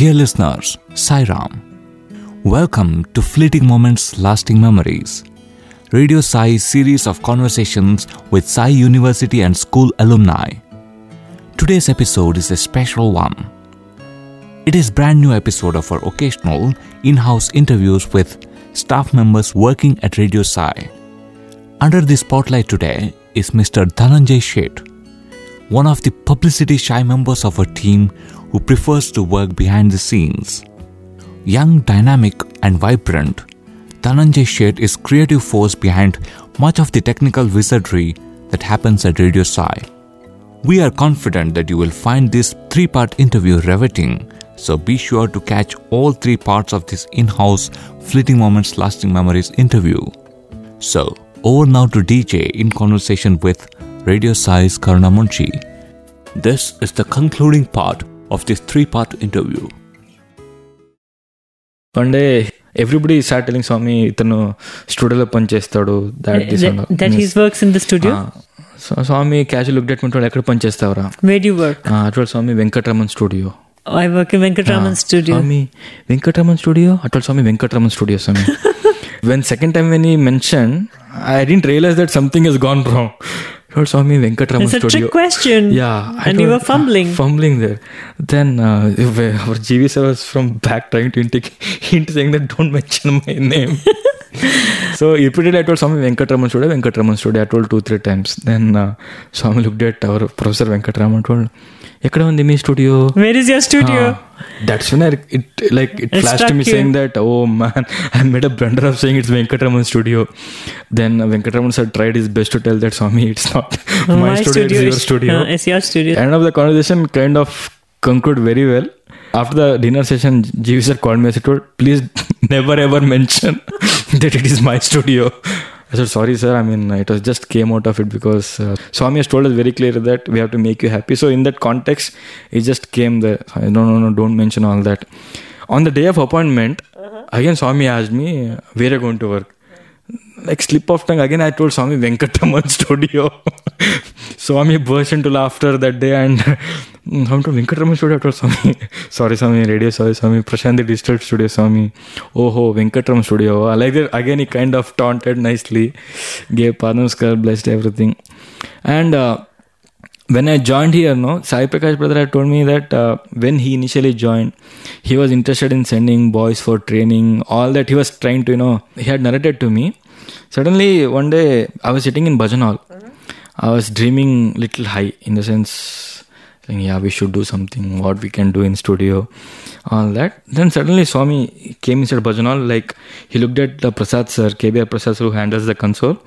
Dear listeners, Sai Ram. Welcome to Fleeting Moments Lasting Memories, Radio Sai's series of conversations with Sai University and school alumni. Today's episode is a special one. It is brand new episode of our occasional in-house interviews with staff members working at Radio Sai. Under the spotlight today is Mr. Dhananjay Shet, one of the publicity shy members of our team who prefers to work behind the scenes. Young, dynamic, and vibrant, Dhananjay Shet is creative force behind much of the technical wizardry that happens at Radio Sai. We are confident that you will find this three-part interview riveting, so be sure to catch all three parts of this in-house Fleeting Moments Lasting Memories interview. So, over now to DJ in conversation with Radio Sai's Karunamunchi. This is the concluding part of this three part interview. One day, everybody started telling Swami, Itanu studio panchestadu, that this That, that he works in the studio? Uh, Swami casual look you work ఎక్కడ పనిచేస్తావరా where you work at all Swami Venkataraman studio I work Venkataraman studio Swami Venkataraman studio at all Swami Venkataraman studio Swami when second time when he mention I didn't realise that something is gone wrong told Swami Venkataraman It's a studio. trick question. Yeah. I And you were fumbling. Fumbling there. Then uh, our GV sir was from back trying to indicate, hint saying that don't mention my name. so repeatedly I told Swami Venkataraman studio, Venkataraman studio. I told two, three times. Then uh, Swami looked at our Professor Venkataraman told, ఎక్కడ ఉంది మీ studio Where is your studio? That's when it like it It flash struck me you. Saying that oh man I made a blunder of saying it's Venkataraman studio then Venkataraman sir tried is best to tell that Swami it's not my studio it's your is- studio uh, it's your studio. end of the conversation kind of conclude very well. After the dinner session, GV sir called me and said, please never ever mention that it is my studio. I said, sorry sir, I mean, it was just came out of it because uh, Swami has told us very clear that we have to make you happy. So in that context, it just came there. No, no, no, don't mention all that. On the day of appointment, again Swami asked me, where are you going to work? Like slip of tongue. Again i told swami venkataman studio. Swami burst into laughter that day and i'm to venkataman studio? I told swami. Sorry swami. Radio sorry swami. Prashanthi digital studio swami. Oh ho venkataman studio. I like that. Again he kind of taunted nicely. Gave padamaskar blessed everything. And uh, when I joined here, no, Sai Prakash brother had told me that uh, when he initially joined, he was interested in sending boys for training, all that he was trying to, you know, he had narrated to me. Suddenly, one day, I was sitting in Bhajan Hall. I was dreaming little high in the sense, saying, yeah, we should do something, what we can do in studio, all that. Then suddenly Swami came inside Bhajan Hall, like he looked at the Prasad sir, KBR Prasad sir who handles the console.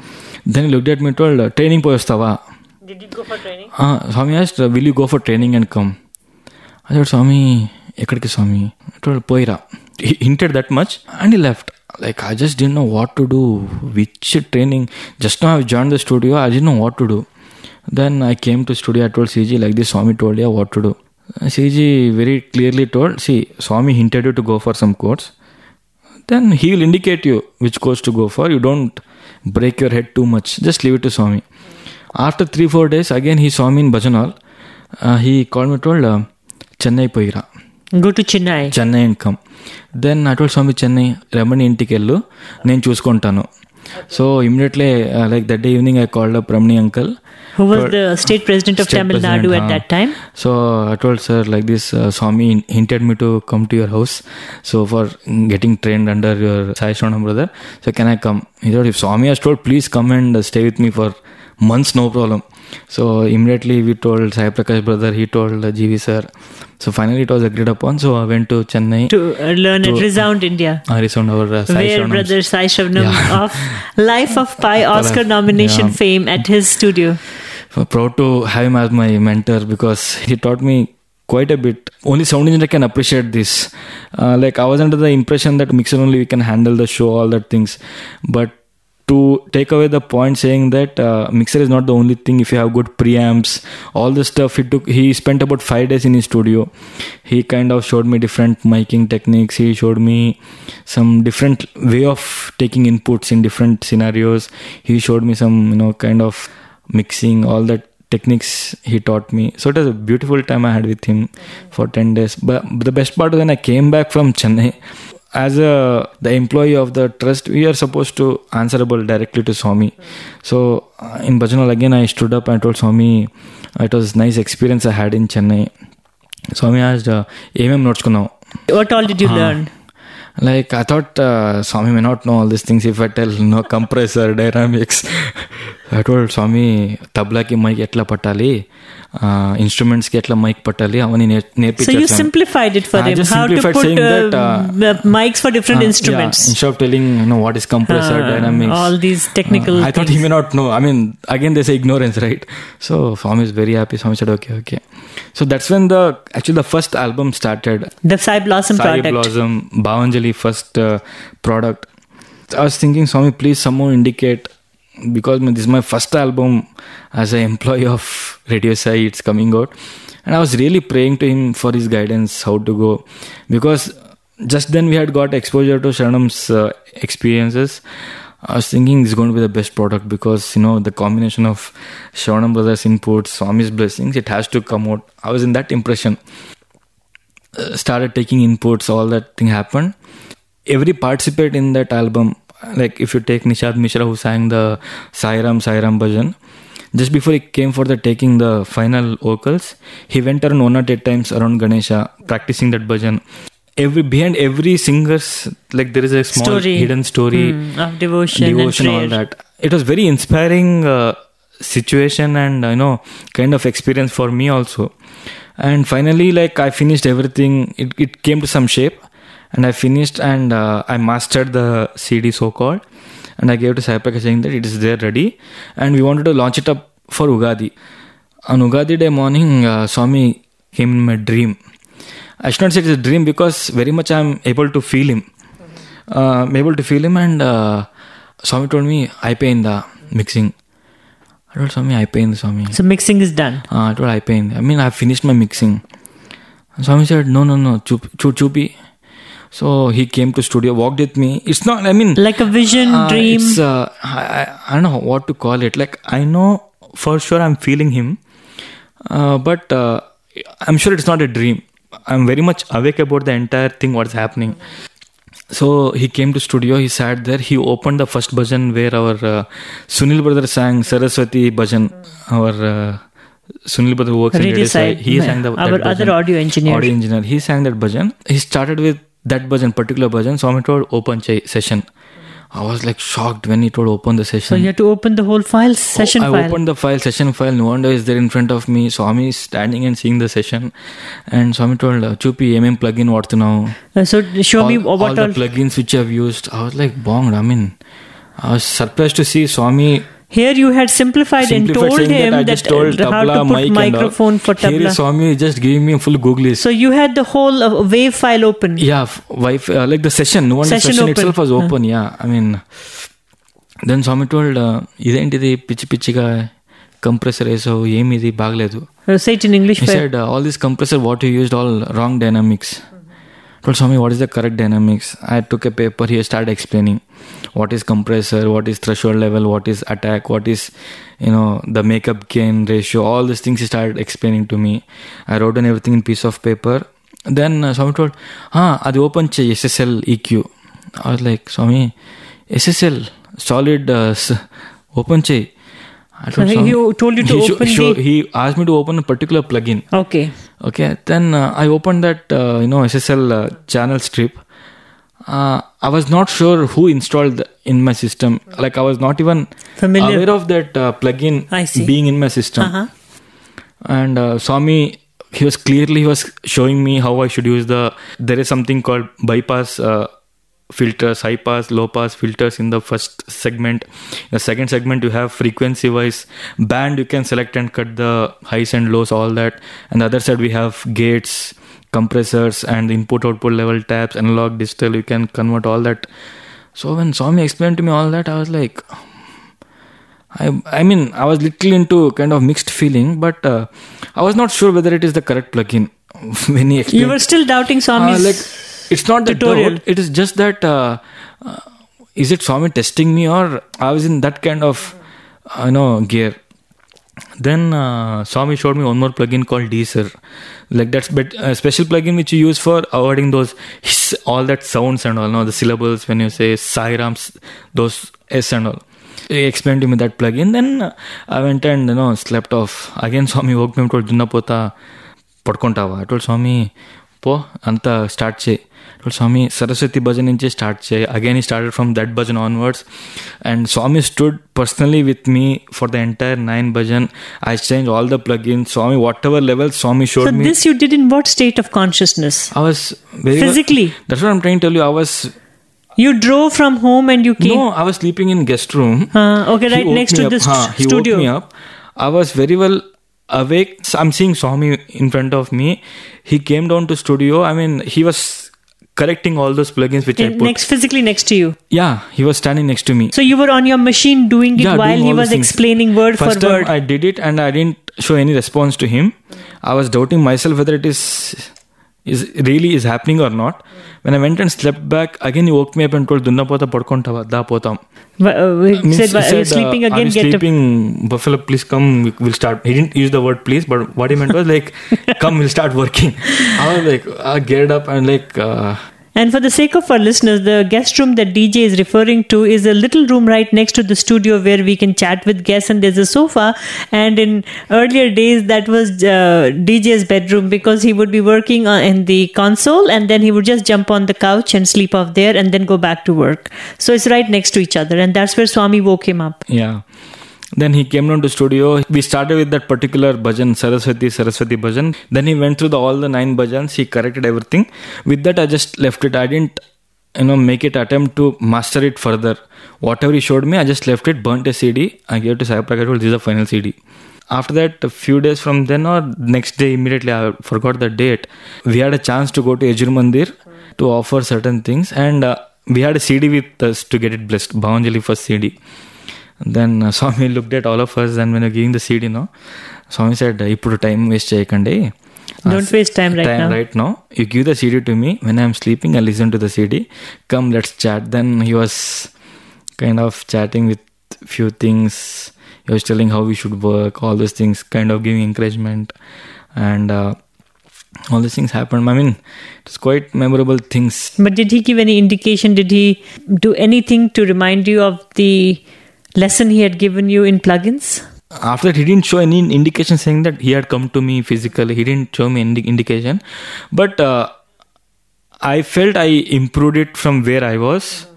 Then he looked at me and told, training poyostava. Did you go for training? Uh, Swami asked, will you go for training and come? I said, Swami, ఎక్కడికి స్వామి told పోయిరా he hinted that much and he left like I just didn't know what to do, which training. Just now I joined the studio, I didn't know what to do. Then I came to studio, I told CG like this, Swami told you what to do. Uh, CG very clearly told, see, Swami hinted you to go for some course. Then he will indicate you which course to go for. You don't break your head too much. Just leave it to Swami. After three, four days, again he saw me in Bhajan Hall. Uh, he called me told, uh, Chennai Poira. Go to Chennai. Chennai and come then I told Swami Chennai Ramani ఇంటికి వెళ్ళు నేను చూసుకుంటాను so immediately like that day evening I called up Ramani uncle Who was the state president of Tamil Nadu at that time? So I told sir like this, uh, Swami hinted me to come to your house. So for getting trained under your Sai Shonam brother, so can I come? He told if Swami has told, please come and uh, stay with me for months, no problem. So immediately we told Sai Prakash brother, he told uh, GV sir. So finally it was agreed upon. So I went to Chennai. To uh, learn at Resound India. I resound our uh, Sai Where brother Sai Shravanam Yeah. of Life of Pi Oscar nomination Yeah. fame at his studio. So proud to have him as my mentor because he taught me quite a bit. Only sound engineer can appreciate this. Uh, like I was under the impression that mixer only we can handle the show, all that things. But to take away the point saying that uh, mixer is not the only thing if you have good preamps all the stuff he took he spent about five days in his studio he kind of showed me different miking techniques he showed me some different way of taking inputs in different scenarios he showed me some you know kind of mixing all that techniques he taught me. So it was a beautiful time I had with him for 10 days. But the best part when I came back from Chennai, as the employee of the trust we're suppose to answerable directly to Swami so in bhajan again I stood up and told Swami it was nice experience I had in Chennai Swami as ఏమేమి నడుచుకున్నాం like I thought Swami may not know all these things if I tell no compressor dynamics I told Swami తబ్లాకి mic ఎట్లా పట్టాలి instruments కి ఎట్లా mic పట్టాలి అవన్నీ నేర్- So you నేర్పించారు Swami. simplified it for I them. just How to simplified put saying that, uh, uh, mics for different Uh, instruments. Yeah, instead of telling you know what is compressor Uh, dynamics, all these technical Uh, I thought he may not know. I mean, again they say ignorance, right? So Swami is very happy. Swami said, okay, okay. So that's when the actually the first album started. The Sai Blossom Sai project. Blossom, Bhavanjali first uh, product. I was thinking, Swami, please somehow indicate because this is my first album as an employee of Radio Sai. It's coming out, and I was really praying to him for his guidance, how to go, because just then we had got exposure to Shravanam's uh, experiences. I was thinking it's going to be the best product because you know the combination of Sharanam brothers' inputs, Swami's blessings, it has to come out. I was in that impression uh, started taking inputs, all that thing happened. Every participant in that album, like if you take Nishad Mishra who sang the Sairam Sairam Bhajan, just before he came for the taking the final vocals, he went around one or eight times around Ganesha practicing that bhajan. Every behind every singer's like there is a small Story. hidden story Hmm, of devotion, devotion and all that. It was very inspiring uh, situation and you know kind of experience for me also. And finally like i finished everything. It, it came to some shape and I finished and uh, I mastered the CD so called and I gave to Sai Prakash saying that it is there ready and we wanted to launch it up for Ugadi. On Ugadi day morning, uh, Swami came in my dream. I should not say it's a dream because very much I'm able to feel him. Uh, I'm able to feel him and uh, Swami told me I pay in the mixing. I told Swami I pay in the Swami. So mixing is done. Uh, I told I pay in. I mean I finished my mixing. And Swami said no no no chup chup chupi so he came to studio walked with me. It's not I mean Like a vision, uh, dream. it's, uh, I, I, don't know what to call it. Like I know for sure I'm feeling him. Uh, but uh, I'm sure it's not a dream. I'm very much awake about the entire thing what's happening. So he came to studio he sat there. He opened the first bhajan where our uh, sunil brother sang saraswati bhajan. Our uh, sunil brother who works in Radio radio side. side. he sang the Our other audio engineer. audio engineer. He sang that bhajan. He started with that bhajan particular bhajan swami told open chai session i was like shocked when he told open the session So you had to open the whole file, session file. I file. opened the file, session file. No wonder is there in front of me. Swami is standing and seeing the session, and Swami told, uh, "Chupi, MM plugin what to now? Uh, so show all, me all what the plugins which I've used." I was like bonged. I mean, I was surprised to see Swami Here you had simplified, and simplified told saying him that I that, just told uh, how tabla, to put mic, and all. microphone for Here tabla. is Swami just giving me a full Google So you had the whole uh, wave file open. Yeah, f- wife, uh, like the session. No wonder Session session, open. itself was open. Yeah, I mean, then Swami told, uh, ఇదేంటిది పిచ్చి పిచ్చిగా compressor వేసావు ఏమిది బాగలేదు Uh, say it in English. He file. said, uh, all this compressor, what you used, all wrong dynamics. Told Swami, what is the correct dynamics? I took what is compressor? What is threshold level? What is attack? What is you know the makeup gain ratio? All these things he started explaining to me. I wrote down everything in piece of paper. Then uh, swami told ah adi open chey ssl eq i was like swami ssl solid uh, open chey so he told you to he open the... he asked me to open a particular plugin. Okay. Okay then uh, i opened that uh, you know ssl uh, channel strip. Uh, I was not sure who installed in my system. Like I was not even Familiar. aware of that uh, plugin being in my system. Uh-huh. And uh, Swami, he was clearly he was showing me how I should use the. There is something called bypass. Uh, filters high pass low pass filters in the first segment in the second segment you have frequency wise band you can select and cut the highs and lows all that and the other side we have gates compressors and the input output level tabs analog digital you can convert all that so when swami explained to me all that i was like I, I mean, I was little into kind of mixed feeling, but uh, I was not sure whether it is the correct plugin. when he explained, You were still doubting uh, like it's not the tutorial. doubt. It is just that uh, uh, is it Swami testing me or I was in that kind of uh, you know gear then uh, Swami showed me one more plugin called De-esser, like that's bit, a uh, special plugin which you use for avoiding those hiss, all that sounds and all, the syllables when you say Sairams, those s and all. He explained to me that plugin. Then uh, I went and you know slept off. Again, Swami woke me up told Dunnapota పడుకుంటావా I told Swami, po, anta start. చేయి told Swami, Saraswati bhajan inche start chahiye. Again, he started from that bhajan onwards. And Swami stood personally with me for the entire nine bhajan. I changed all the plugins. Swami, whatever level Swami showed so me. So this you did in what state of consciousness? I was Physically? That's what I'm trying to tell you. I was you drove from home and you came. No, I was sleeping in guest room. Okay, right next to the st- he studio. He woke me up. I was very well awake. I'm seeing Swami in front of me. He came down to studio. I mean, he was correcting all those plugins which I put. next physically next to you. Yeah, he was standing next to me. So you were on your machine doing it Yeah, while doing he was explaining word First for time word. I did it and I didn't show any response to him. I was doubting myself whether it is is really is happening or not. When I went and slept back, again he woke me up and told Dunna pota padkontava da potam. Uh, Means said, he "Are you said, uh, sleeping again? Get up." sleeping, Buffalo, please come, we- we'll start. He didn't use the word please, but what he meant was like, come, we'll start working. I was like, I geared up and like, uh, And for the sake of our listeners, the guest room that DJ is referring to is a little room right next to the studio where we can chat with guests, and there's a sofa. And in earlier days, that was uh, DJ's bedroom because he would be working uh, in the console and then he would just jump on the couch and sleep off there and then go back to work. So it's right next to each other, and that's where Swami woke him up. Yeah. Then he came down to studio. We started with that particular bhajan, Saraswati, Saraswati bhajan. Then he went through the, all the nine bhajans. He corrected everything. With that, I just left it. I didn't, you know, make it attempt to master it further. Whatever he showed me, I just left it, burnt a CD. I gave it to Sai Prakash. This is the final CD. After that, a few days from then or next day, immediately, I forgot the date. We had a chance to go to Yajur Mandir to offer certain things, and uh, we had a CD with us to get it blessed. Bhavanjali first CD then Swamy looked at all of us and when giving the CD no Swami said ఇప్పుడు time waste చేయకండి Don't waste time right now. Right no you give the CD to me when I'm sleeping I listen to the CD come let's chat then he was kind of chatting with few things he was telling how we should work all those things kind of giving encouragement and uh, all these things happened i mean it's quite memorable things But did he give any indication? Did he do anything to remind you of the lesson he had given you in plugins? after that he didn't show any indication saying that he had come to me physically. He didn't show me any indication. But uh, i felt i improved it from where i was.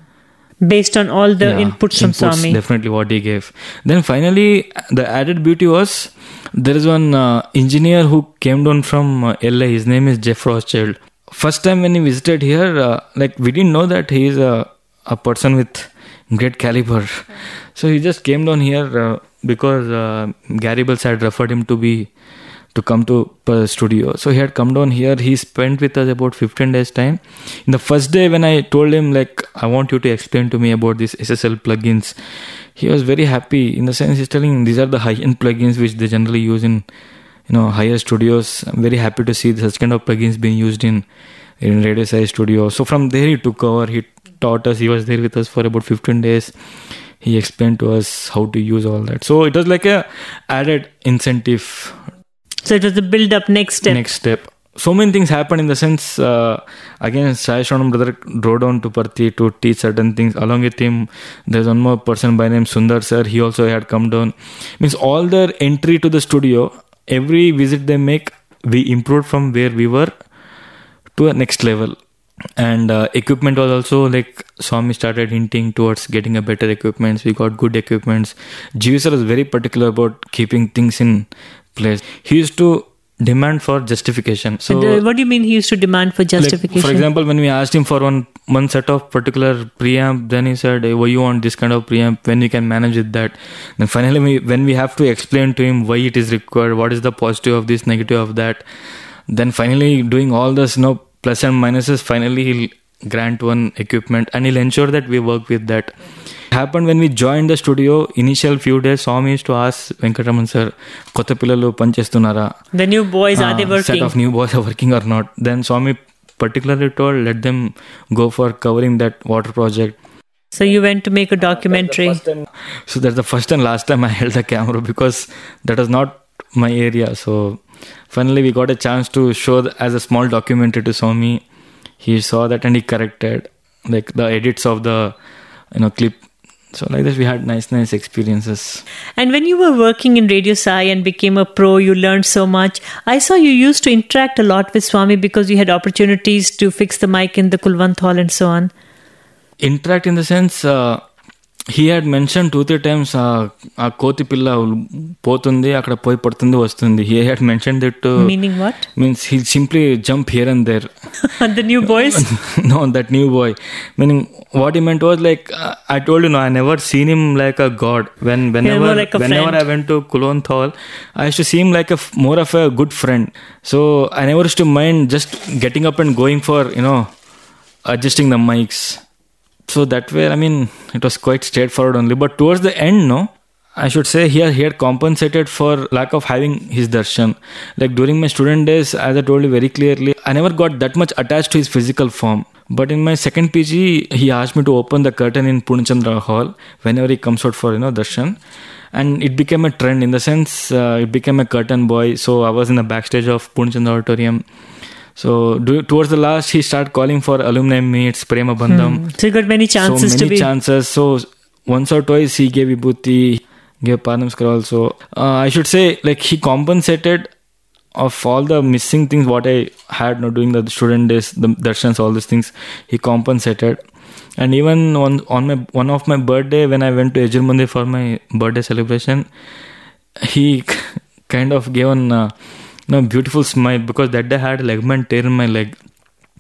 Based on all the Yeah, inputs from inputs, Swami. definitely what he gave. Then finally the added beauty was there is one uh, engineer who came down from uh, la his name is jeff rothschild. First time when he visited here uh, like we didn't know that he is a, a person with great caliber. So he just came down here uh, because uh, gary Bells had referred him to be to come to uh, studio. So he had come down here. He spent with us about 15 days time. In the first day when i told him like i want you to explain to me about these ssl plugins he was very happy in the sense he's telling these are the high end plugins which they generally use in you know higher studios. I'm very happy to see such kind of plugins being used in in radio size studio. So from there he took over. He taught us he was there with us for about 15 days. He explained to us how to use all that. So it was like a added incentive. So it was the build up next step. next step. So many things happened in the sense uh, again Sai Shravanam brother drove down to Parthi to teach certain things. Along with him there's one more person by name Sundar sir. He also had come down. Means all their entry to the studio every visit they make we improved from where we were to a next level and uh, equipment was also like Swami started hinting towards getting a better equipments we got good equipments sir was very particular about keeping things in place he used to demand for justification so uh, what do you mean he used to demand for justification? like, for example, when we asked him for one one set of particular preamp, then he said, hey, "Why you want this kind of preamp? When we can manage with that?" Then finally, we, when we have to explain to him why it is required, what is the positive of this, negative of that, then finally doing all this, you know, plus and minuses, finally he'll grant one equipment and he'll ensure that we work with that. Happened when we joined the studio. Initial few days, Swami used to ask Venkataraman sir, "కొత్త పిల్లలు పనిచేస్తున్నారా?" the new boys, are they uh, set working? of new boys are working or not. Then Swami particularly told let them go for covering that water project. So you went to make a documentary. So that's the first and last time I held the camera because that was not my area. So finally we got a chance to show the, as a small documentary to Swami. He saw that and he corrected like the edits of the you know clip. So like this we had nice nice experiences. And when you were working in Radio Sai and became a pro, you learned so much. I saw you used to interact a lot with Swami because you had opportunities to fix the mic in the Kulwant Hall and so on. interact in the sense uh, he had mention two three times ఆ కోతి పిల్ల పోతుంది అక్కడ పోయి పడుతుంది వస్తుంది. He had mention that meaning what means he simply jump here and there the new boy no that new boy meaning what he meant was like I told you know I never seen him like a god when whenever whenever I went to Kulwant hall I should seem like a more of a good friend so I never to mind just getting up and going for you know adjusting the mics so that way i mean it was quite straightforward only but towards the end no I should say here he had compensated for lack of having his darshan. Like during my student days, as I told you very clearly, I never got that much attached to his physical form. But in my second PG, he asked me to open the curtain in Purnachandra Hall whenever he comes out for you know darshan, and it became a trend in the sense uh, it became a curtain boy. So I was in the backstage of Purnachandra Auditorium. So do, towards the last, he started calling for alumni meets, Prema Bandham So he got many chances so to many be. chances. So once or twice he gave Vibhuti, gave Padamskar also. Uh, I should say like he compensated of all the missing things what I had not doing the student days, the darshans, all these things. He compensated. And even on on my one of my birthday when I went to Yajur Mandir for my birthday celebration, he kind of gave an uh, know, beautiful smile because that day I had a ligament tear in my leg.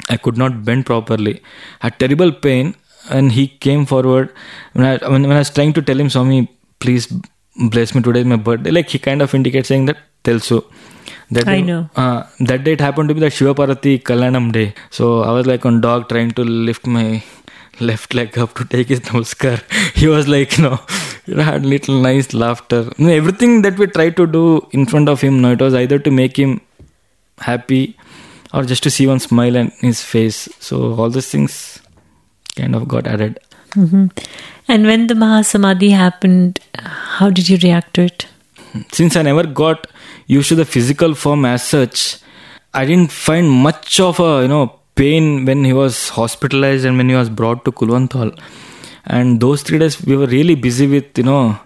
I could not bend properly. I had terrible pain, and he came forward. When I when, when I was trying to tell him, Swami, please bless me today is my birthday. Like he kind of indicates saying that telso. That I day, know. Uh, that day it happened to be the Shiva Parvati Kalyanam day. So I was like on dog trying to lift my left leg up to take his namaskar. He was like, you know, had little nice laughter. You know, everything that we tried to do in front of him, no, it was either to make him happy or just to see one smile on his face. So all these things kind of got added. Mhm. And when the Mahasamadhi happened, how did you react to it? Since I never got used to the physical form as such, I didn't find much of a you know pain when he was hospitalized and when he was brought to Kulwant Hall. And those three days we were really busy with you know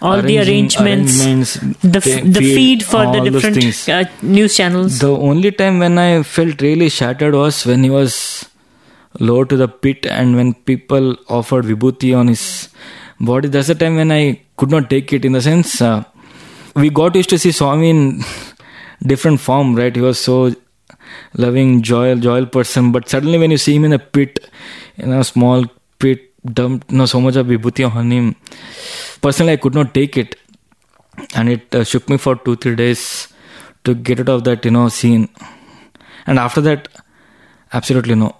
All the arrangements, arrangements, the, f- the feed for the different uh, news channels. The only time when I felt really shattered was when he was low to the pit and when people offered vibhuti on his body. That's the time when I could not take it in the sense uh, we got used to see Swami in different form, right? He was so loving, joyal, joyal person. But suddenly when you see him in a pit, in a small pit, dumped you know, so much of vibhuti on him, personally I could not take it. And it uh, shook me for two, three days to get out of that, you know, scene. And after that, absolutely no.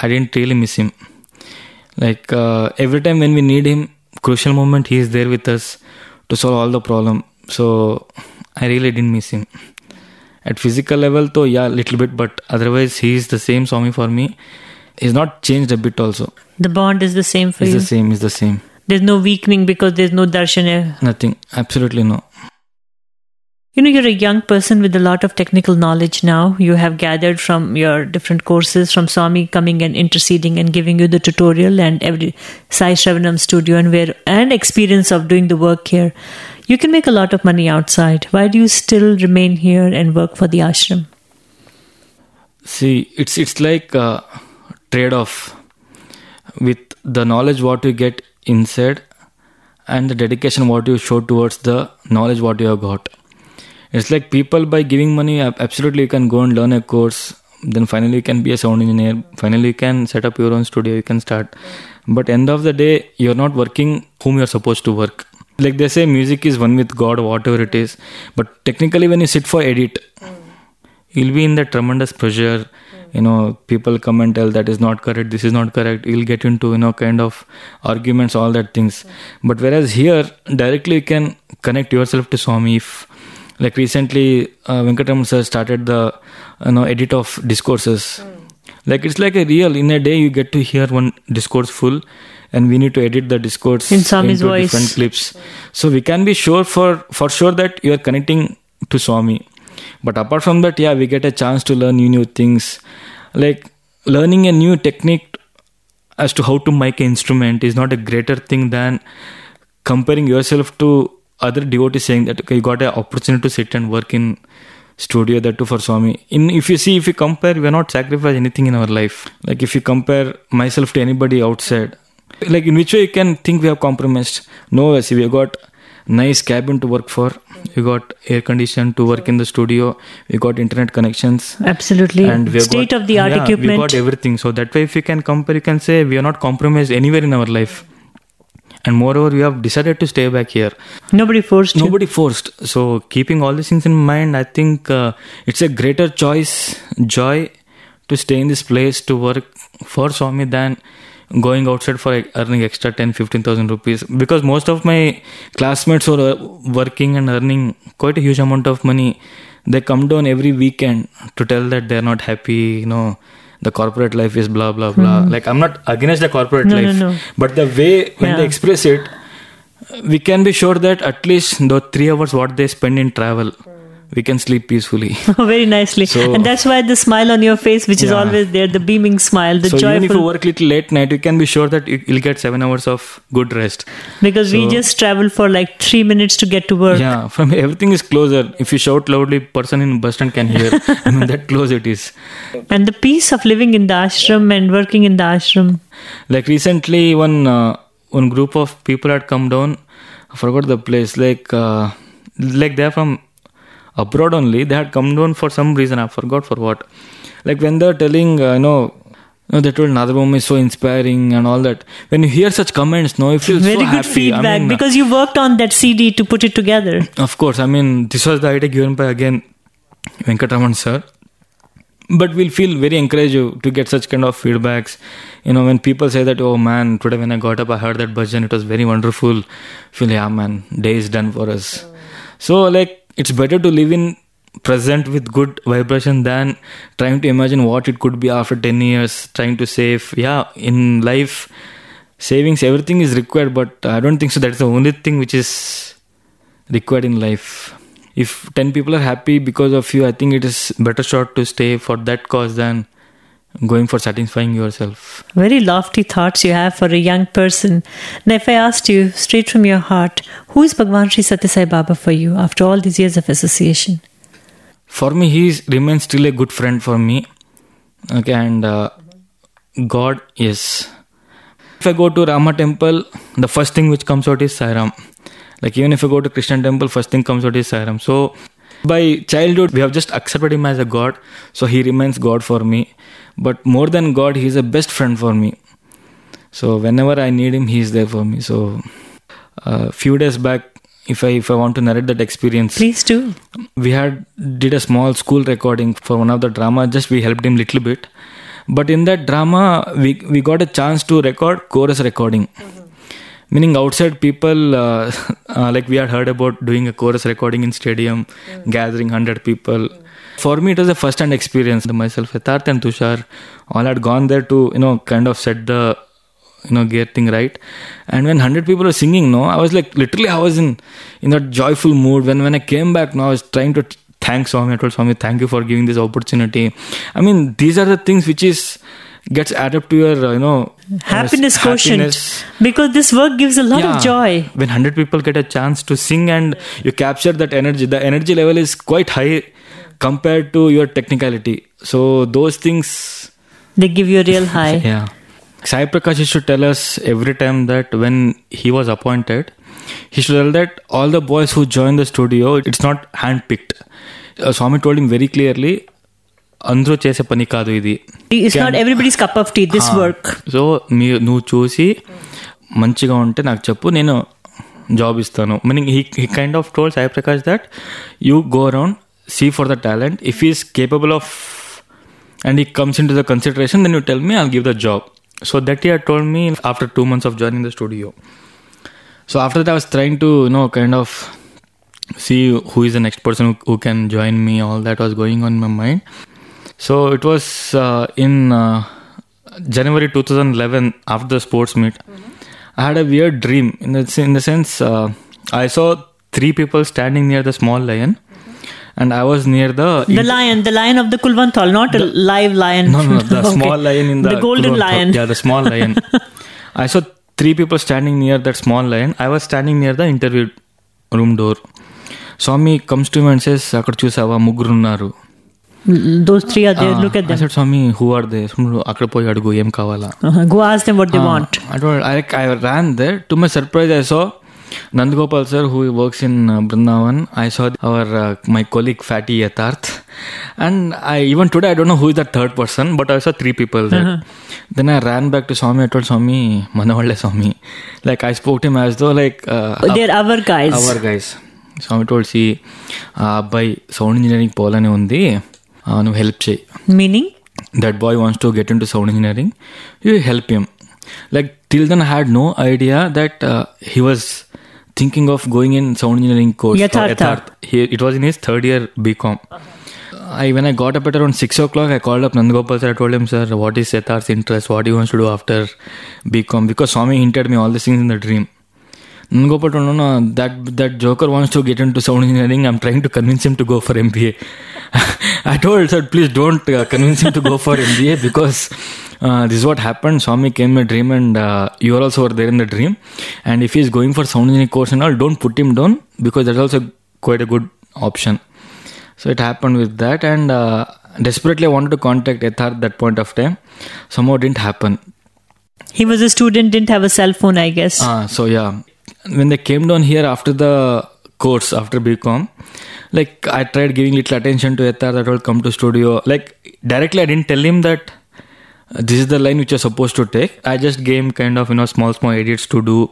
I didn't really miss him. Like uh, every time when we need him, crucial moment, he is there with us to solve all the problem. So I really didn't miss him. At physical level, though, yeah, little bit, but otherwise, he is the same Swami for me. He's not changed a bit also. The bond is the same for He's you. the same, he's the same. There's no weakening because there's no darshan. Nothing, absolutely no. You know, you're a young person with a lot of technical knowledge now. You have gathered from your different courses, from Swami coming and interceding and giving you the tutorial and every Sai Shravanam studio and where and experience of doing the work here. You can make a lot of money outside. Why do you still remain here and work for the ashram? See, it's it's like uh, a trade-off with the knowledge what you get inside and the dedication what you show towards the knowledge what you have got. It's like people by giving money, absolutely you can go and learn a course. Then finally you can be a sound engineer. Finally you can set up your own studio. You can start. But end of the day, you're not working whom you're supposed to work. Like they say, music is one with God, whatever it is. But technically, when you sit for edit, hmm. you'll be in that tremendous pressure you know people come and tell that is not correct this is not correct you'll get into you know kind of arguments all that things but whereas here directly you can connect yourself to swami if like recently uh, venkatraman sir started the you know edit of discourses like it's like a real in a day you get to hear one discourse full and we need to edit the discourse In Swami's into voice. different clips. So we can be sure for for sure that you are connecting to Swami. But apart from that, yeah, we get a chance to learn new new things, like learning a new technique as to how to make an instrument is not a greater thing than comparing yourself to other devotees saying that okay, you got an opportunity to sit and work in studio that too for Swami. In if you see if you compare, we are not sacrificed anything in our life. Like if you compare myself to anybody outside, like in which way you can think we have compromised? No, see we have got nice cabin to work for. We got air condition to work in the studio. We got internet connections Absolutely. and we State got, of the art yeah, equipment. We got everything. So that way, if you can compare, you can say we are not compromised anywhere in our life. And moreover, we have decided to stay back here. Nobody forced you. Nobody forced. So keeping all these things in mind, I think uh, it's a greater choice, joy to stay in this place to work for Swami than going outside for earning extra 10 15000 rupees because most of my classmates who are uh, working and earning quite a huge amount of money they come down every weekend to tell that they're not happy you know the corporate life is blah blah blah hmm. like i'm not against the corporate. No, no, life no. but the way when Yeah. they express it we can be sure that at least the three hours what they spend in travel we can sleep peacefully Very nicely. So- and that's why the smile on your face, which is always there, the beaming smile, the so even if you joyful. work little late night you can be sure that you- you'll get seven hours of good rest Because we just travel for like three minutes to get to work. yeah from everything is closer if you shout loudly person in bus stand can hear i mean that close it is And the peace of living in the ashram and working in the ashram. like recently one uh, one group of people had come down i forgot the place like uh, like they're from abroad only they had come down for some reason i forgot for what like when they're telling uh, you know know, they told Nadabhumi is so inspiring and all that. When you hear such comments, no, you feel Very so good happy. feedback I mean, because you worked on that CD to put it together. Of course, I mean, this was the idea given by again Venkatraman sir. But we'll feel very encouraged to get such kind of feedbacks. You know, when people say that, oh man, today when I got up, I heard that bhajan, it was very wonderful. Feel, yeah, man, day is done for us. So, like, it's better to live in present with good vibration than trying to imagine what it could be after 10 years, trying to save. Yeah, in life, savings, everything is required, but I don't think so. That's the only thing which is required in life. If 10 people are happy because of you, I think it is better shot to stay for that cause than going for satisfying yourself. Very lofty thoughts you have for a young person. Now, if I asked you straight from your heart, who is Bhagwan Sri Satya Sai Baba for you after all these years of association? For me, he is, remains still a good friend for me. Okay, and uh, God, yes. If I go to Rama temple, the first thing which comes out is Sairam. Like even if I go to Christian temple, first thing comes out is Sairam. So by childhood, we have just accepted him as a God. So he remains God for me. But more than God, he is a best friend for me. So whenever I need him, he is there for me. So a few days back, if I if I want to narrate that experience, Please do. we had did a small school recording for one of the drama just we helped him little bit but in that drama we we got a chance to record chorus recording mm-hmm. Meaning outside people uh, uh, like we had heard about doing a chorus recording in stadium gathering 100 people. For me it was a first hand experience. Myself Yatharth and tushar all had gone there to you know kind of set the you know getting right. And when 100 people were singing no i was like literally i was in in that joyful mood. When when i came back now i was trying to t- thank swami. I told swami thank you for giving this opportunity. I mean these are the things which is gets added up to your uh, you know Happiness uh, quotient. happiness. Because this work gives a lot Yeah. of joy. when 100 people get a chance to sing and you capture that energy the energy level is quite high compared to your technicality so those things They give you a real high. yeah. Sai Prakash used to tell us every time that when he was appointed, he should tell that all the boys who join the studio, it's not handpicked. Uh, Swami told him very clearly, అందరూ చేసే పని కాదు ఇది. Cup of tea, this work. So మీ నువ్వు చూసి మంచిగా ఉంటే నాకు చెప్పు నేను జాబ్ ఇస్తాను. Meaning he he kind of told Sai Prakash that you go around see for the talent if is capable of and he comes in to the consideration then you tell me I'll give the job so that you told me after two months of joining the studio so after that I was trying to know kind of see who is the next person who, who can join me all that was going on in my mind. So it was uh, in uh, January 2011 after the sports meet. Mm-hmm. I had a weird dream in the in the sense uh, I saw three people standing near the small lion. Mm-hmm. And I was near the the lion, the lion of the Kulwant Hall, not the, a live lion. No, no, the okay. small lion in the the golden Kulwant Hall. lion. Yeah, the small lion. I saw three people standing near that small lion. I was standing near the interview room door. Swami me to and says అక్కడ చూసావా ముగ్గురున్నారు Those three are there. Look at I them. said, Swami who are they అక్కడ పోయి అడుగు ఏం కావాలా Uh-huh. Go ask them what they want. I told, I, like, I ran there. To my surprise, I saw Nandgopal sir, who works in uh, Brindavan. I saw our uh, my colleague Fatty Yatarth, and I even today I don't know who is the third person, but I saw three people there. Then I ran back to Swami. I told Swami, Manavalle Swami, like I spoke to him as though like uh, They're our guys. our guys. Swami toll C ఆ అబ్బాయి sound engineering పోవాలని ఉంది ఆ, నువ్వు help చేయి Meaning? that boy wants to get into sound engineering you help him like till then i had no idea that uh, he was thinking of going in sound engineering course or Yathartha. Yatharth. He, it was in his third year bcom I, when I got up at around 6 o'clock, I called up Nandgopal sir. I told him, sir, what is Yatharth's interest? What he wants to do after BCom? Because Swami hinted me all these things in the dream. Told, no, no, that, that joker wants to get into sound engineering. I'm trying to convince him to go for MBA. I told sir, please don't uh, convince him to go for MBA because uh, this is what happened. Swami came in a dream and uh, you are also were there in the dream. And if he's going for sound engineering course and all, don't put him down because that's also quite a good option. So it happened with that, and desperately I wanted to contact Yatharth at that point of time. Somehow didn't happen. He was a student, didn't have a cell phone, I guess. Ah, so yeah, when they came down here after the course after BCom, like I tried giving little attention to Yatharth that will come to studio. Like directly, I didn't tell him that uh, this is the line which you're supposed to take. I just gave him kind of you know small small edits to do,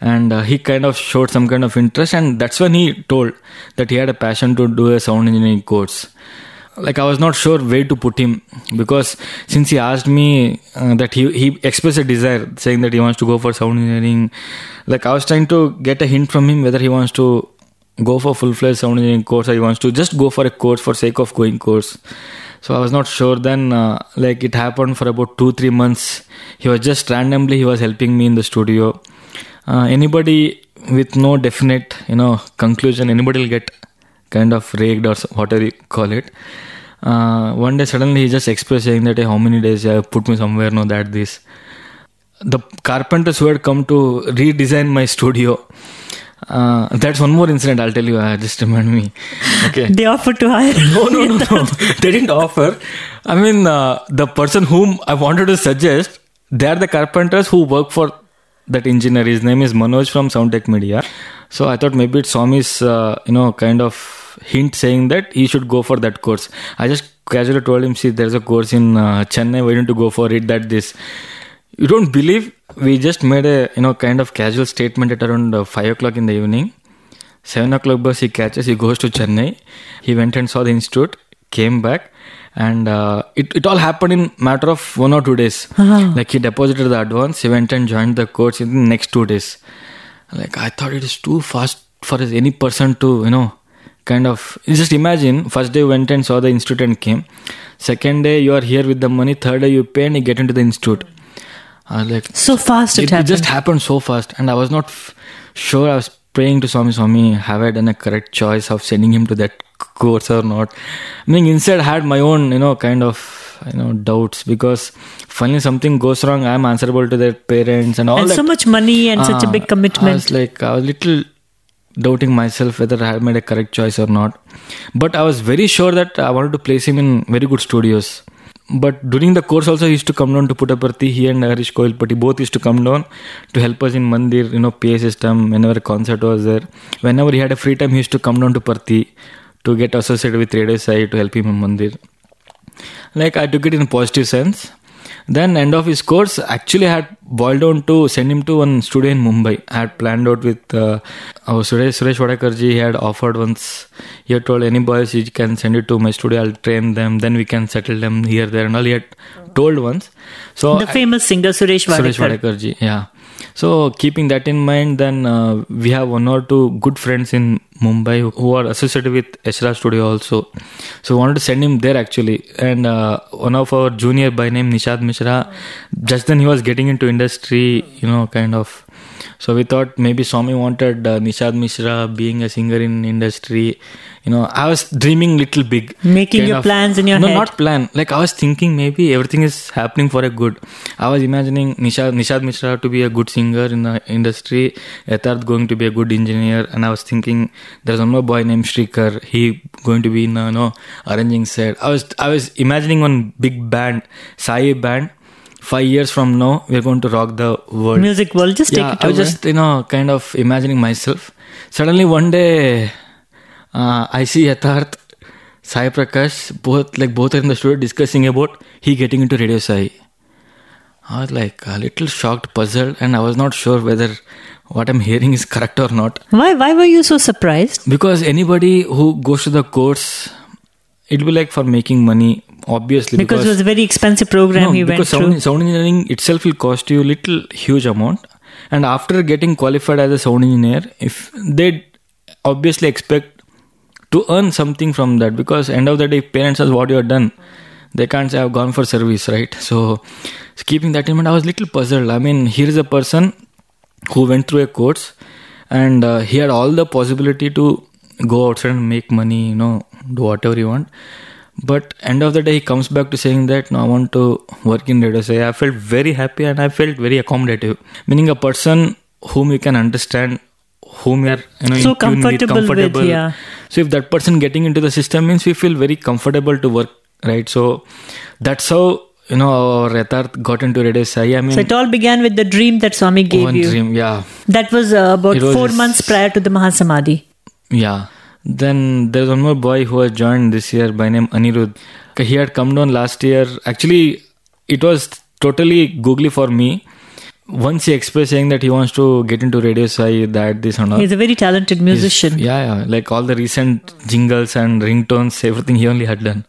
and uh, he kind of showed some kind of interest, and that's when he told that he had a passion to do a sound engineering course like I was not sure where to put him because since he asked me uh, that he he expressed a desire saying that he wants to go for sound engineering. Like I was trying to get a hint from him whether he wants to go for full fledged sound engineering course or he wants to just go for a course for sake of going course. So I was not sure then uh, like it happened for about 2 3 months. He was just randomly he was helping me in the studio. Uh, anybody with no definite you know conclusion anybody will get kind of raked or whatever you call it. Uh, one day suddenly he just expressed saying that hey, how many days you have put me somewhere, no that this. The carpenters who had come to redesign my studio. Uh, that's one more incident I'll tell you. Uh, just remind me. Okay. They offered to hire. No, no, no, no. they didn't offer. I mean, uh, the person whom I wanted to suggest, they are the carpenters who work for that engineer. His name is Manoj from Soundtech Media. So I thought maybe it's Swami's, uh, you know, kind of hint saying that he should go for that course. I just casually told him, see, there's a course in uh, Chennai. Why don't you go for it? That this. You don't believe we just made a you know kind of casual statement at around uh, five o'clock in the evening. Seven o'clock bus he catches, he goes to Chennai. He went and saw the institute, came back, and uh, it, it all happened in matter of one or two days. Like he deposited the advance, he went and joined the course in the next two days. Like I thought it is too fast for any person to you know kind of just imagine first day went and saw the institute and came. Second day you are here with the money. Third day you pay and you get into the institute. I was like So fast it, it, it happened. just happened so fast and i was not f- sure i was praying to swami swami have i done a correct choice of sending him to that course or not i mean inside I had my own you know kind of you know doubts because finally something goes wrong i'm answerable to their parents and all and that so much money and such a Ah, big i commitment. was like i was little doubting myself whether i had made a correct choice or not but i was very sure that i wanted to place him in very good studios but during the course also he used to come down to Puttaparthi. He and Harish Koilpati both used to come down to help us in Mandir, you know, PA system whenever a concert was there. Whenever he had a free time, he used to come down to Parthi to get associated with Radio Sai to help him in Mandir. Like I took it in a positive sense. Then end of his course, actually I had boiled down to send him to one studio in Mumbai. I had planned out with uh, our Suresh, Suresh Wadkarji. He had offered once. He had told any boys you can send it to my studio. I'll train them. Then we can settle them here, there, and all. He had told once. So the famous singer Suresh Suresh Wadkar. Wadkarji, yeah. So keeping that in mind, then uh, we have one or two good friends in Mumbai who are associated with Eshra Studio also. So wanted to send him there actually. And uh, one of our junior by name Nishad Mishra, just then he was getting into industry, you know, kind of. So we thought maybe Swami wanted uh, Nishad Mishra being a singer in industry. You know, I was dreaming little big. Making your of- plans in your no, head. not plan. Like I was thinking maybe everything is happening for a good. I was imagining Nishad, Nishad Mishra to be a good singer in the industry, Yatharth going to be a good engineer, and I was thinking there's one more boy named Shrikar. He going to be in a, no arranging set. I was I was imagining one big band, Sai band. Five years from now, we're going to rock the world Music world, just yeah, take it I was over. just you know kind of imagining myself. Suddenly one day, uh, I see Yatharth, Sai Prakash, both like both are in the studio discussing about he getting into Radio Sai. I was like a little shocked, puzzled, and I was not sure whether what I'm hearing is correct or not. why? Why were you so surprised? Because anybody who goes to the course, it'll be like for making money, obviously. Because, it was a very expensive program no, he went because through. sound, sound engineering itself will cost you a little huge amount and after getting qualified as a sound engineer if they obviously expect to earn something from that because end of the day parents ask what you have done they can't say i've gone for service right so keeping that in mind i was little puzzled i mean here is a person who went through a course and uh, he had all the possibility to go outside and make money you know do whatever you want but end of the day he comes back to saying that no i want to work in radio so i felt very happy and i felt very accommodative meaning a person whom you can understand whom you are you know So tune with, comfortable with, yeah. so if that person getting into the system means we feel very comfortable to work right so that's how you know our Yatharth got into radio sai i mean So it all began with the dream that Swami gave one you. dream yeah That was uh, about was four months prior to the Mahasamadhi. Yeah. Then there's one more boy who has joined this year by name Anirudh. He had come down last year. Actually, it was totally googly for me. Once he expressed saying that he wants to get into radio sai, that this and all. He's a very talented musician. Yeah, yeah. Like all the recent jingles and ringtones, everything he only had done.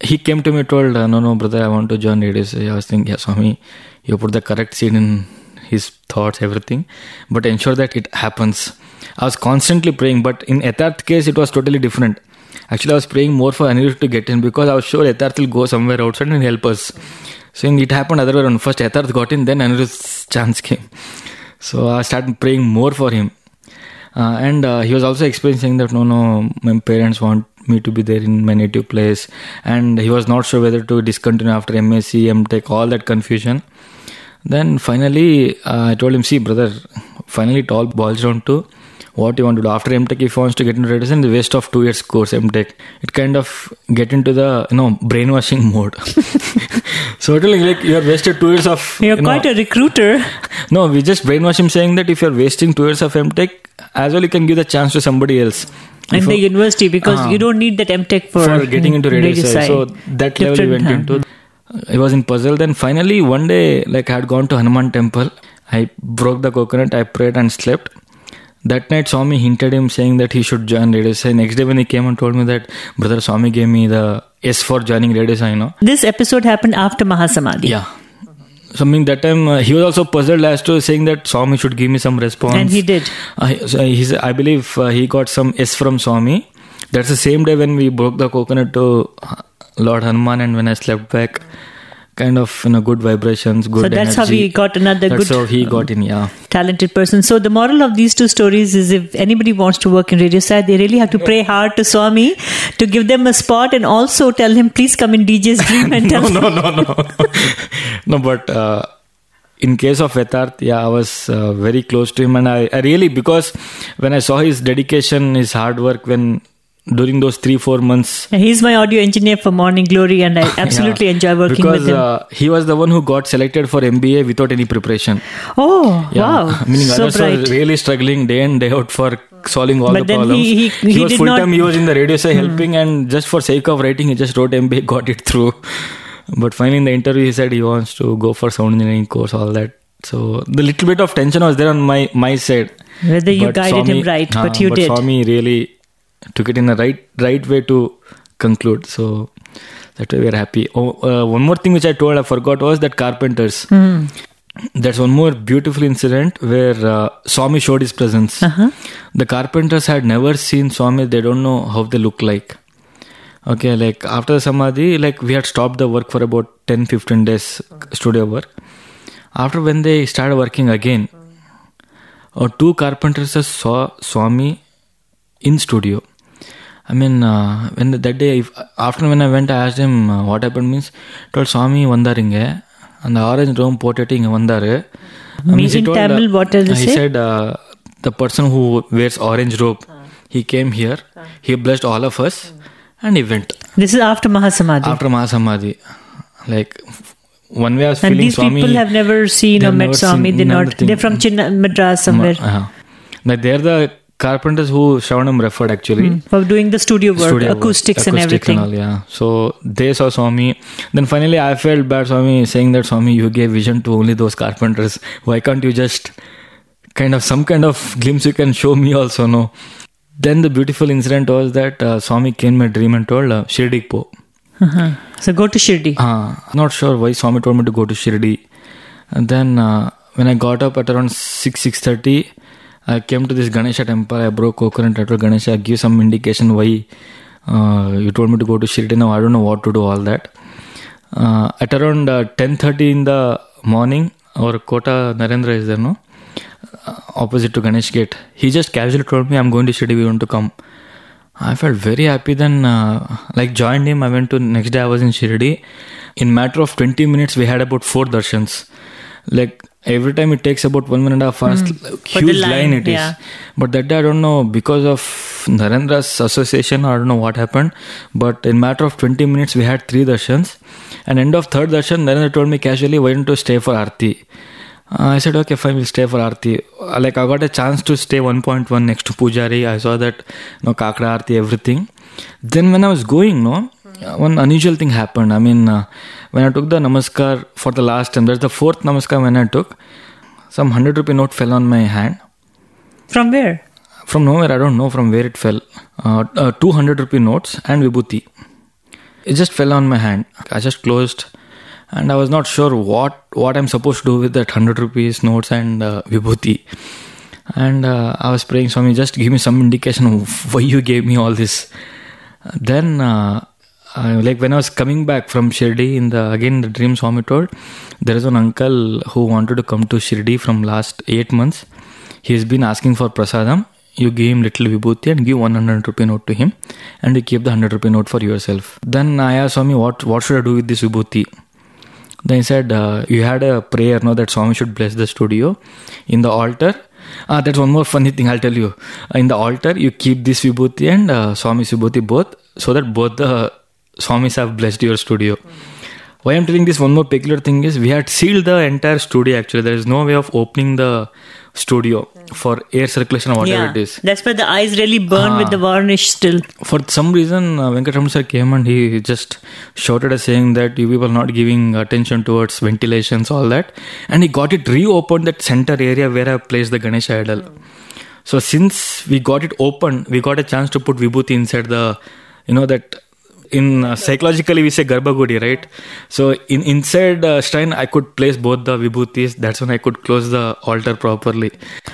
He came to me told, no, no, brother, I want to join radio sai. I was thinking, yeah, Swami, you put the correct seed in his thoughts, everything. But ensure that it happens. I was constantly praying, but in Yatharth case, it was totally different. Actually, I was praying more for Anirudh to get in because I was sure Yatharth will go somewhere outside and help us. So it happened other way around. First Yatharth got in, then Anirudh's chance came. So I started praying more for him. Uh, and uh, he was also experiencing that no, no, my parents want me to be there in my native place. And he was not sure whether to discontinue after MSc, MTech, all that confusion. Then finally, uh, I told him, see, brother, finally it all boils down to what you want to do. After MTech, if he wants to get into radiation, the waste of two years course, MTech. It kind of get into the, you know, brainwashing mode. so totally like you are wasted two years of, You're you know, quite a recruiter. no, we just brainwash him saying that if you're wasting two years of MTech, as well you can give the chance to somebody else. in the university because Ah. you don't need that MTech for, for getting into radio, radio science. So that level Different, went huh? into. I was in puzzle. Then finally one day, like I had gone to Hanuman temple. I broke the coconut. I prayed and slept. That night, Swami hinted him saying that he should join Radio Sai. Next day, when he came and told me that, brother Swami gave me the S for joining Radio Sai, you know. This episode happened after Mahasamadhi. Yeah. So, I mean, that time uh, he was also puzzled as to saying that Swami should give me some response. And he did. Uh, so he's, I believe uh, he got some S from Swami. That's the same day when we broke the coconut to uh, Lord Hanuman, and when I slept back, kind of you know good vibrations, good So that's how energy. we got another That's good how he got in. Yeah. talented person. So the moral of these two stories is if anybody wants to work in radio sai, they really have to pray hard to Swami to give them a spot and also tell him, please come in DJ's dream and tell no, no, no, no, no. But uh, in case of Yatharth, yeah, I was uh, very close to him, and I, I really because when I saw his dedication, his hard work, when during those three four months He's my audio engineer for Morning Glory, and I absolutely Yeah. enjoy working because, with him. Uh, he was the one who got selected for MBA without any preparation. oh, Yeah. wow. Meaning so others bright. were really struggling day in day out for solving all But the then problems. he- he- he was full Hmm. time. He was in the radio sai helping, and just for sake of writing, he just wrote MBA, got it through. But finally, in the interview, he said he wants to go for sound engineering course, all that. So the little bit of tension was there on my my side. Whether you But guided him Swami- right, uh, but you did. Swami really took it in the right right way to conclude. So that way we're happy. Oh, uh, one more thing which I told I forgot was that carpenters. Hmm. There's one more beautiful incident where uh, Swami showed his presence. Uh-huh. The carpenters had never seen Swami, they don't know how they look like. Okay, like after the Samadhi, like we had stopped the work for about 10 15 days, studio work. After when they started working again, uh, two carpenters saw Swami in studio. I mean, uh, when that day, if, after when I went, I asked him uh, what happened. Means, told Swami வந்தாருங்க அந்த orange Rome போட்டுட்டு இங்க வந்தாரு Means in Tamil, what does it he say? said uh, the person who wears orange robe, he came here, he blessed all of us, and he went This is after Mahasamadhi. after Mahasamadhi. Like one way I was and feeling these Swami. people have never seen or they've met never Swami. seen They're not. nothing. They're from Chinna, Madras somewhere Uh-huh. Like they're the carpenters who Shravanam referred actually. for doing the studio work, Studio work, acoustics, and acoustic everything. all, yeah. So they saw Swami. Then finally, I felt bad, Swami, saying that Swami, you gave vision to only those carpenters. Why can't you just kind of some kind of glimpse you can show me also? No. Then the beautiful incident was that uh, Swami came in my dream and told uh, Shirdi po. Uh-huh. So go to Shirdi. Uh, not sure why Swami told me to go to Shirdi. And then uh, when I got up at around six six thirty, I came to this Ganesha temple. I broke coconut. I told Ganesha, I give some indication why uh, you told me to go to Shirdi. Now I don't know what to do. All that. Uh, at around uh, ten thirty in the morning, our Kota Narendra is there, no? Uh, opposite to Ganesh Gate. He just casually told me, "I'm going to Shirdi. We want to come." I felt very happy then uh, like joined him I went to next day I was in Shirdi in matter of 20 minutes we had about four darshans like every time it takes about one minute and a half hours the huge line, line, it is. yeah. but that day I don't know because of Narendra's association I don't know what happened but in matter of 20 minutes we had three darshans and end of third darshan Narendra told me casually why don't you stay for Aarti uh, I said, okay, fine, we'll stay for Aarti. Uh, Like, I got a chance to stay 1.1 next to Pujari. I saw that, you no, Kakad Aarti, everything. Then, when I was going, no, one unusual thing happened. I mean, uh, when I took the Namaskar for the last time, that's the fourth Namaskar when I took, some 100 rupee note fell on my hand. From where? From nowhere, I don't know from where it fell. Uh, uh, 200 rupee notes and Vibhuti. It just fell on my hand. I just closed and I was not sure what, what I'm supposed to do with that 100 rupees notes and uh, Vibhuti. And uh, I was praying, Swami, just give me some indication of why you gave me all this. Then, uh, like when I was coming back from Shirdi, in the again the dream Swami told, there is an uncle who wanted to come to Shirdi from last eight months. He's been asking for prasadam. You give him little vibhuti and give 100 rupee note to him, and you keep the 100 rupee note for yourself. Then I asked Swami, what what should I do with this vibhuti? Then he said, uh, you had a prayer, no, that Swami should bless the studio. In the altar, ah, that's one more funny thing I'll tell you. In the altar, you keep this vibhuti and uh, vibhuti both, so that both the Swamis have blessed your studio. Why I'm telling this one more peculiar thing is we had sealed the entire studio actually. There is no way of opening the studio for air circulation or whatever yeah. it is. That's why the eyes really burn with Ah. the varnish still. For some reason, uh, Venkataraman sir came and he just shouted us saying that you people are not giving attention towards ventilations, all that. And he got it reopened that center area where I placed the Ganesh idol. So since we got it open, we got a chance to put Vibhuti inside the, you know, that in uh, psychologically we say Garbhagudi, right? So in inside uh, shrine, I could place both the Vibhutis. That's when I could close the altar properly.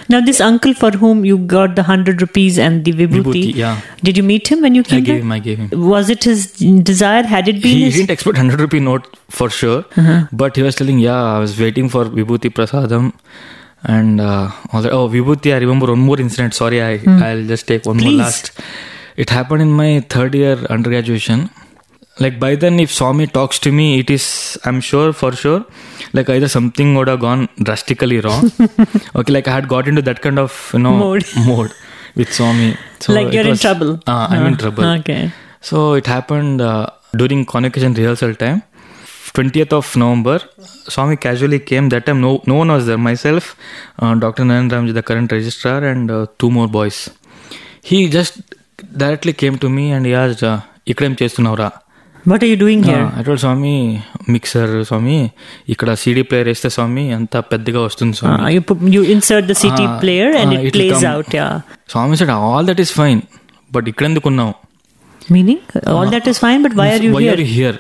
Now, this uncle for whom you got the 100 rupees and the vibhuti, Vibhuti, yeah. did you meet him when you came? I gave back? him, I gave him. Was it his desire? Had it been he his? didn't expect 100 rupee note for sure but he was telling yeah i was waiting for vibhuti prasadam and uh, all that. oh vibhuti i remember one more incident sorry i i'll just take one more last it happened in my third year undergraduation like by then if swami talks to me it is i'm sure for sure like either something would have gone drastically wrong okay like i had got into that kind of you know Mode. mode with swami so like you're in trouble. uh, i'm in Uh, trouble Okay. so it happened uh, during convocation rehearsal time. 20th of November, Swami casually came. That time, no, no one was there. Myself, uh, Dr. Naren Ramji, the current registrar, and uh, two more boys. He just directly came to me and as ఇక్కడేం చేస్తున్నావురా? But you doing అటువంటి స్వామి mixer స్వామి ఇక్కడ CD player వేస్తే స్వామి అంత పెద్దగా వస్తుంది Swami you insert the CD player and it plays out ya Swami said all that is fine but ఇక్కడ ఎందుకు ఉన్నావు? Meaning all that is fine but why are you why here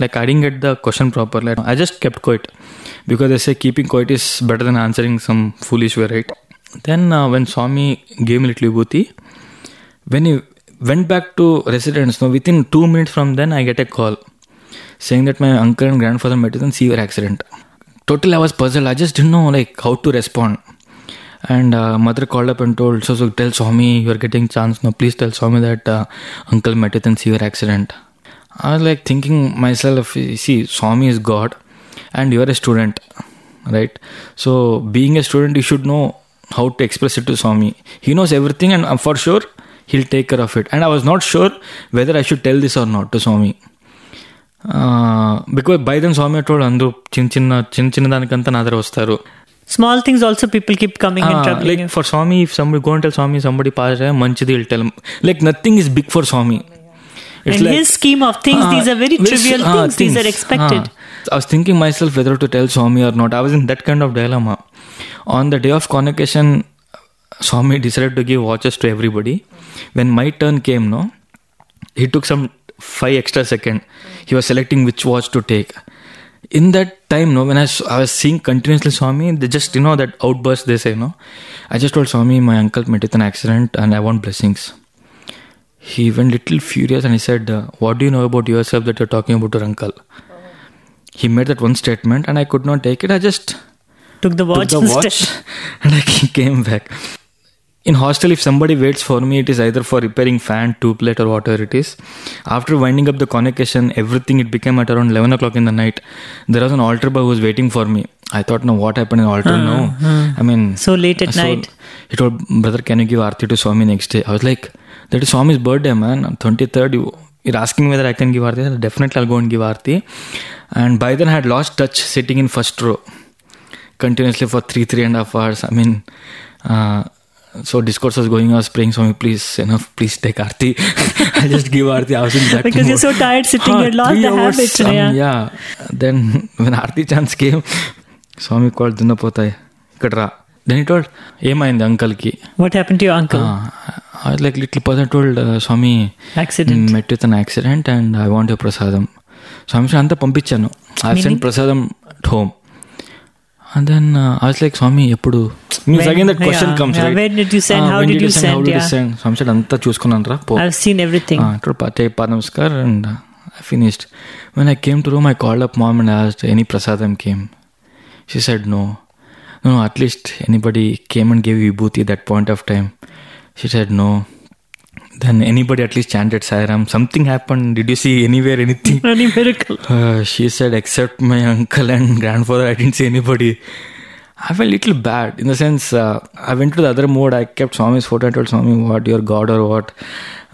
like I didn't get the question proper like I just kept quiet because I say keeping quiet is better then answering some foolish way right then when Swami came little బూతి when he went back to residence, no, within two minutes from then I get a call saying that my uncle and grandfather met in a severe accident. Totally, I was puzzled. I just didn't know like how to respond. And uh, mother called up and told, so, so tell Swami you're getting chance. No, please tell Swami that uh, uncle met with in severe accident. I was like thinking myself, see, Swami is God and you're a student, right? So being a student, you should know how to express it to Swami. He knows everything and uh, for sure he'll take care of it. And I was not sure whether I should tell this or not to Swami. Because by then స్వామి టోld అందరూ చిన్న చిన్న చిన్న చిన్న దానికంతా నా దగ్గర వస్తారు Small things also people keep coming and troubling like you. For Swami if somebody go and tell Swami somebody pass మంచిది will tell like nothing is big for Swamy In his scheme of things, these are very trivial things. These are expected. I was thinking myself whether to tell Swami or not. I was in that kind of dilemma. On the day of convocation, Swami decided to give watches to everybody. When my turn came, no, he took some five extra second. He was selecting which watch to take. In that time, no, when I was seeing continuously Swami, they just, you know, that outburst they say, no. I just told Swami, my uncle met with an accident and I want blessings. He went little furious and he said, uh, What do you know about yourself that you're talking about your uncle? He made that one statement and I could not take it. I just Took the watch took the watch and I came back. In hostel, if somebody waits for me, it is either for repairing fan, tube plate, or whatever it is. After winding up the convocation, everything it became at around 11 o'clock in the night. There was an altar boy who was waiting for me. I thought, no, what happened in the altar? no. I mean, So late at so night. He told, brother, can you give Aarti to Swami next day? I was like, that is Swami's birthday, man. On 23rd, you, you're asking whether I can give Aarti. I said, Definitely, I'll go and give Aarti. And by then, I had lost touch sitting in first row continuously for three, three and a half hours. I mean, uh, so discourse was going. I was praying, Swami, please, enough, please take Aarti. I just give Aarti. I was in that Because you're so tired sitting, you lost the habit. um, yeah. yeah. Then when Aarti chance came, Swami called Dunapotai. రా then he told ఏమైంది అంకల్కి What happened to your uncle? Like little person told Swami Accident. Met with an accident and I want your prasadam Swami అంతా పంపించాను I sent prasadam home and then I was like Swami ఎప్పుడు means When- again that question yeah, comes yeah, where did you send? How did you send? Yeah. Swami said, అంతా చూసుకున్నాను రా పో I've seen everything. take Pad Namaskar and uh, I finished. When I came to room, I called up mom and asked, any prasadam came? She said, no. No, no, at least anybody came and gave you vibhuti at that point of time. She said, no. Then anybody at least chanted Sairam. Something happened. Did you see anywhere anything? Any miracle. Uh, she said, except my uncle and grandfather, I didn't see anybody. I felt a little bad in the sense uh, I went to the other mode. I kept Swami's photo and told Swami, what, you're God or what?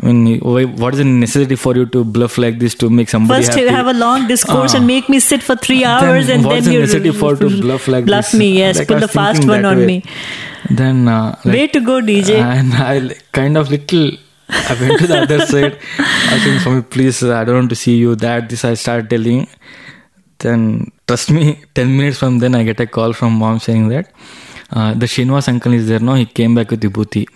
I mean, why, what is the necessity for you to bluff like this to make somebody First, happy? have a long discourse Ah. and make me sit for three hours, Then and what's then the you necessity for to bluff like bluff this? me. Yes, Like, put the fast one on way. me. Then, uh, like, Way to go, DJ. and I kind of little. I went to the other side. Saying, Swami, please, I don't want to see you. That this I start telling. Then, trust me, 10 minutes from then, I get a call from mom saying that uh, the Srinivas uncle is there now. He came back with Vibhuti.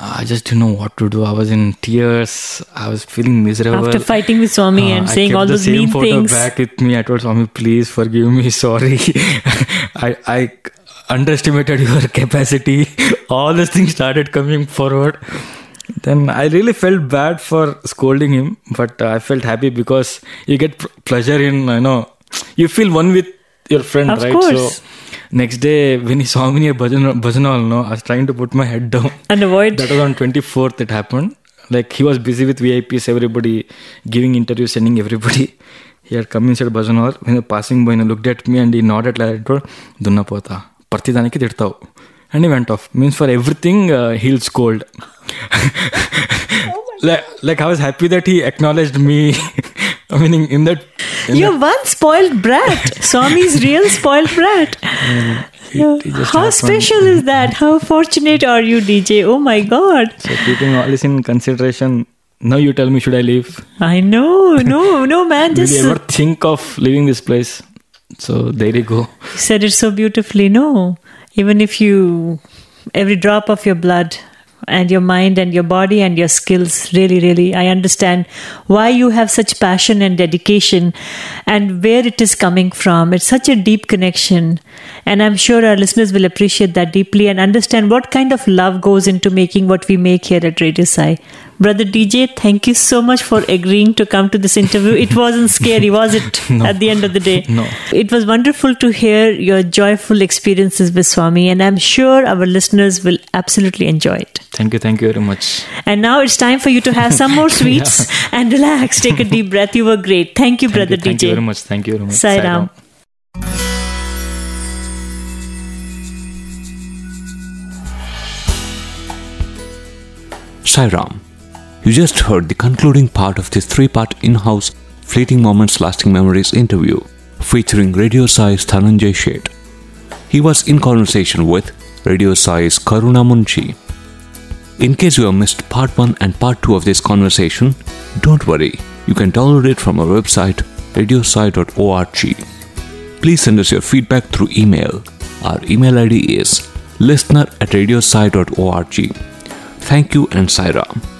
I just didn't know what to do. I was in tears. I was feeling miserable. After fighting with Swami Uh, and I saying all the those same mean photo things. back with me. I told Swami, please forgive me. Sorry, I I underestimated your capacity. All these things started coming forward. Then I really felt bad for scolding him, but I felt happy because you get pleasure in, you know, you feel one with your friend, of right? Course. So next day when he saw me near Bhajan, Bhajan Hall, no, I was trying to put my head down and avoid. That was on 24th. It happened. Like he was busy with VIPs, everybody giving interviews, sending everybody. He had come inside Bhajan Hall when he was passing by and looked at me and he nodded like, "Dunna pota, parti daniki dirtao." And he went off. Means for everything, uh, he'll scold. like, like I was happy that he acknowledged me. I mean, in, that. in You're one spoiled brat. Swami's real spoiled brat. that- Yeah. it How special is that? How fortunate are you, DJ? Oh my God. So keeping all this in consideration, now you tell me, should I leave? I know. No, no, man. Just you ever think of leaving this place? So there you go. You said it so beautifully. No, even if you, every drop of your blood, and your mind and your body and your skills. Really, really, I understand why you have such passion and dedication and where it is coming from. It's such a deep connection. And I'm sure our listeners will appreciate that deeply and understand what kind of love goes into making what we make here at Radio Sai. Brother DJ, thank you so much for agreeing to come to this interview. It wasn't scary, was it? No. At the end of the day, No. It was wonderful to hear your joyful experiences with Swami, and I'm sure our listeners will absolutely enjoy it. Thank you, thank you very much. And now it's time for you to have some more sweets and relax. Take a deep breath. You were great. Thank you, Thank brother you, thank DJ. you very much. Thank you very much. Sai Sai Ram. You just heard the concluding part of this three part in house Fleeting Moments Lasting Memories interview featuring Radio Sai's Dhananjay Shet. He was in conversation with Radio Sai's Karuna Munshi. In case you have missed part 1 and part 2 of this conversation, don't worry, you can download it from our website radiosai.org. Please send us your feedback through email. Our email ID is listener at radiosai.org. Thank you and Sairam.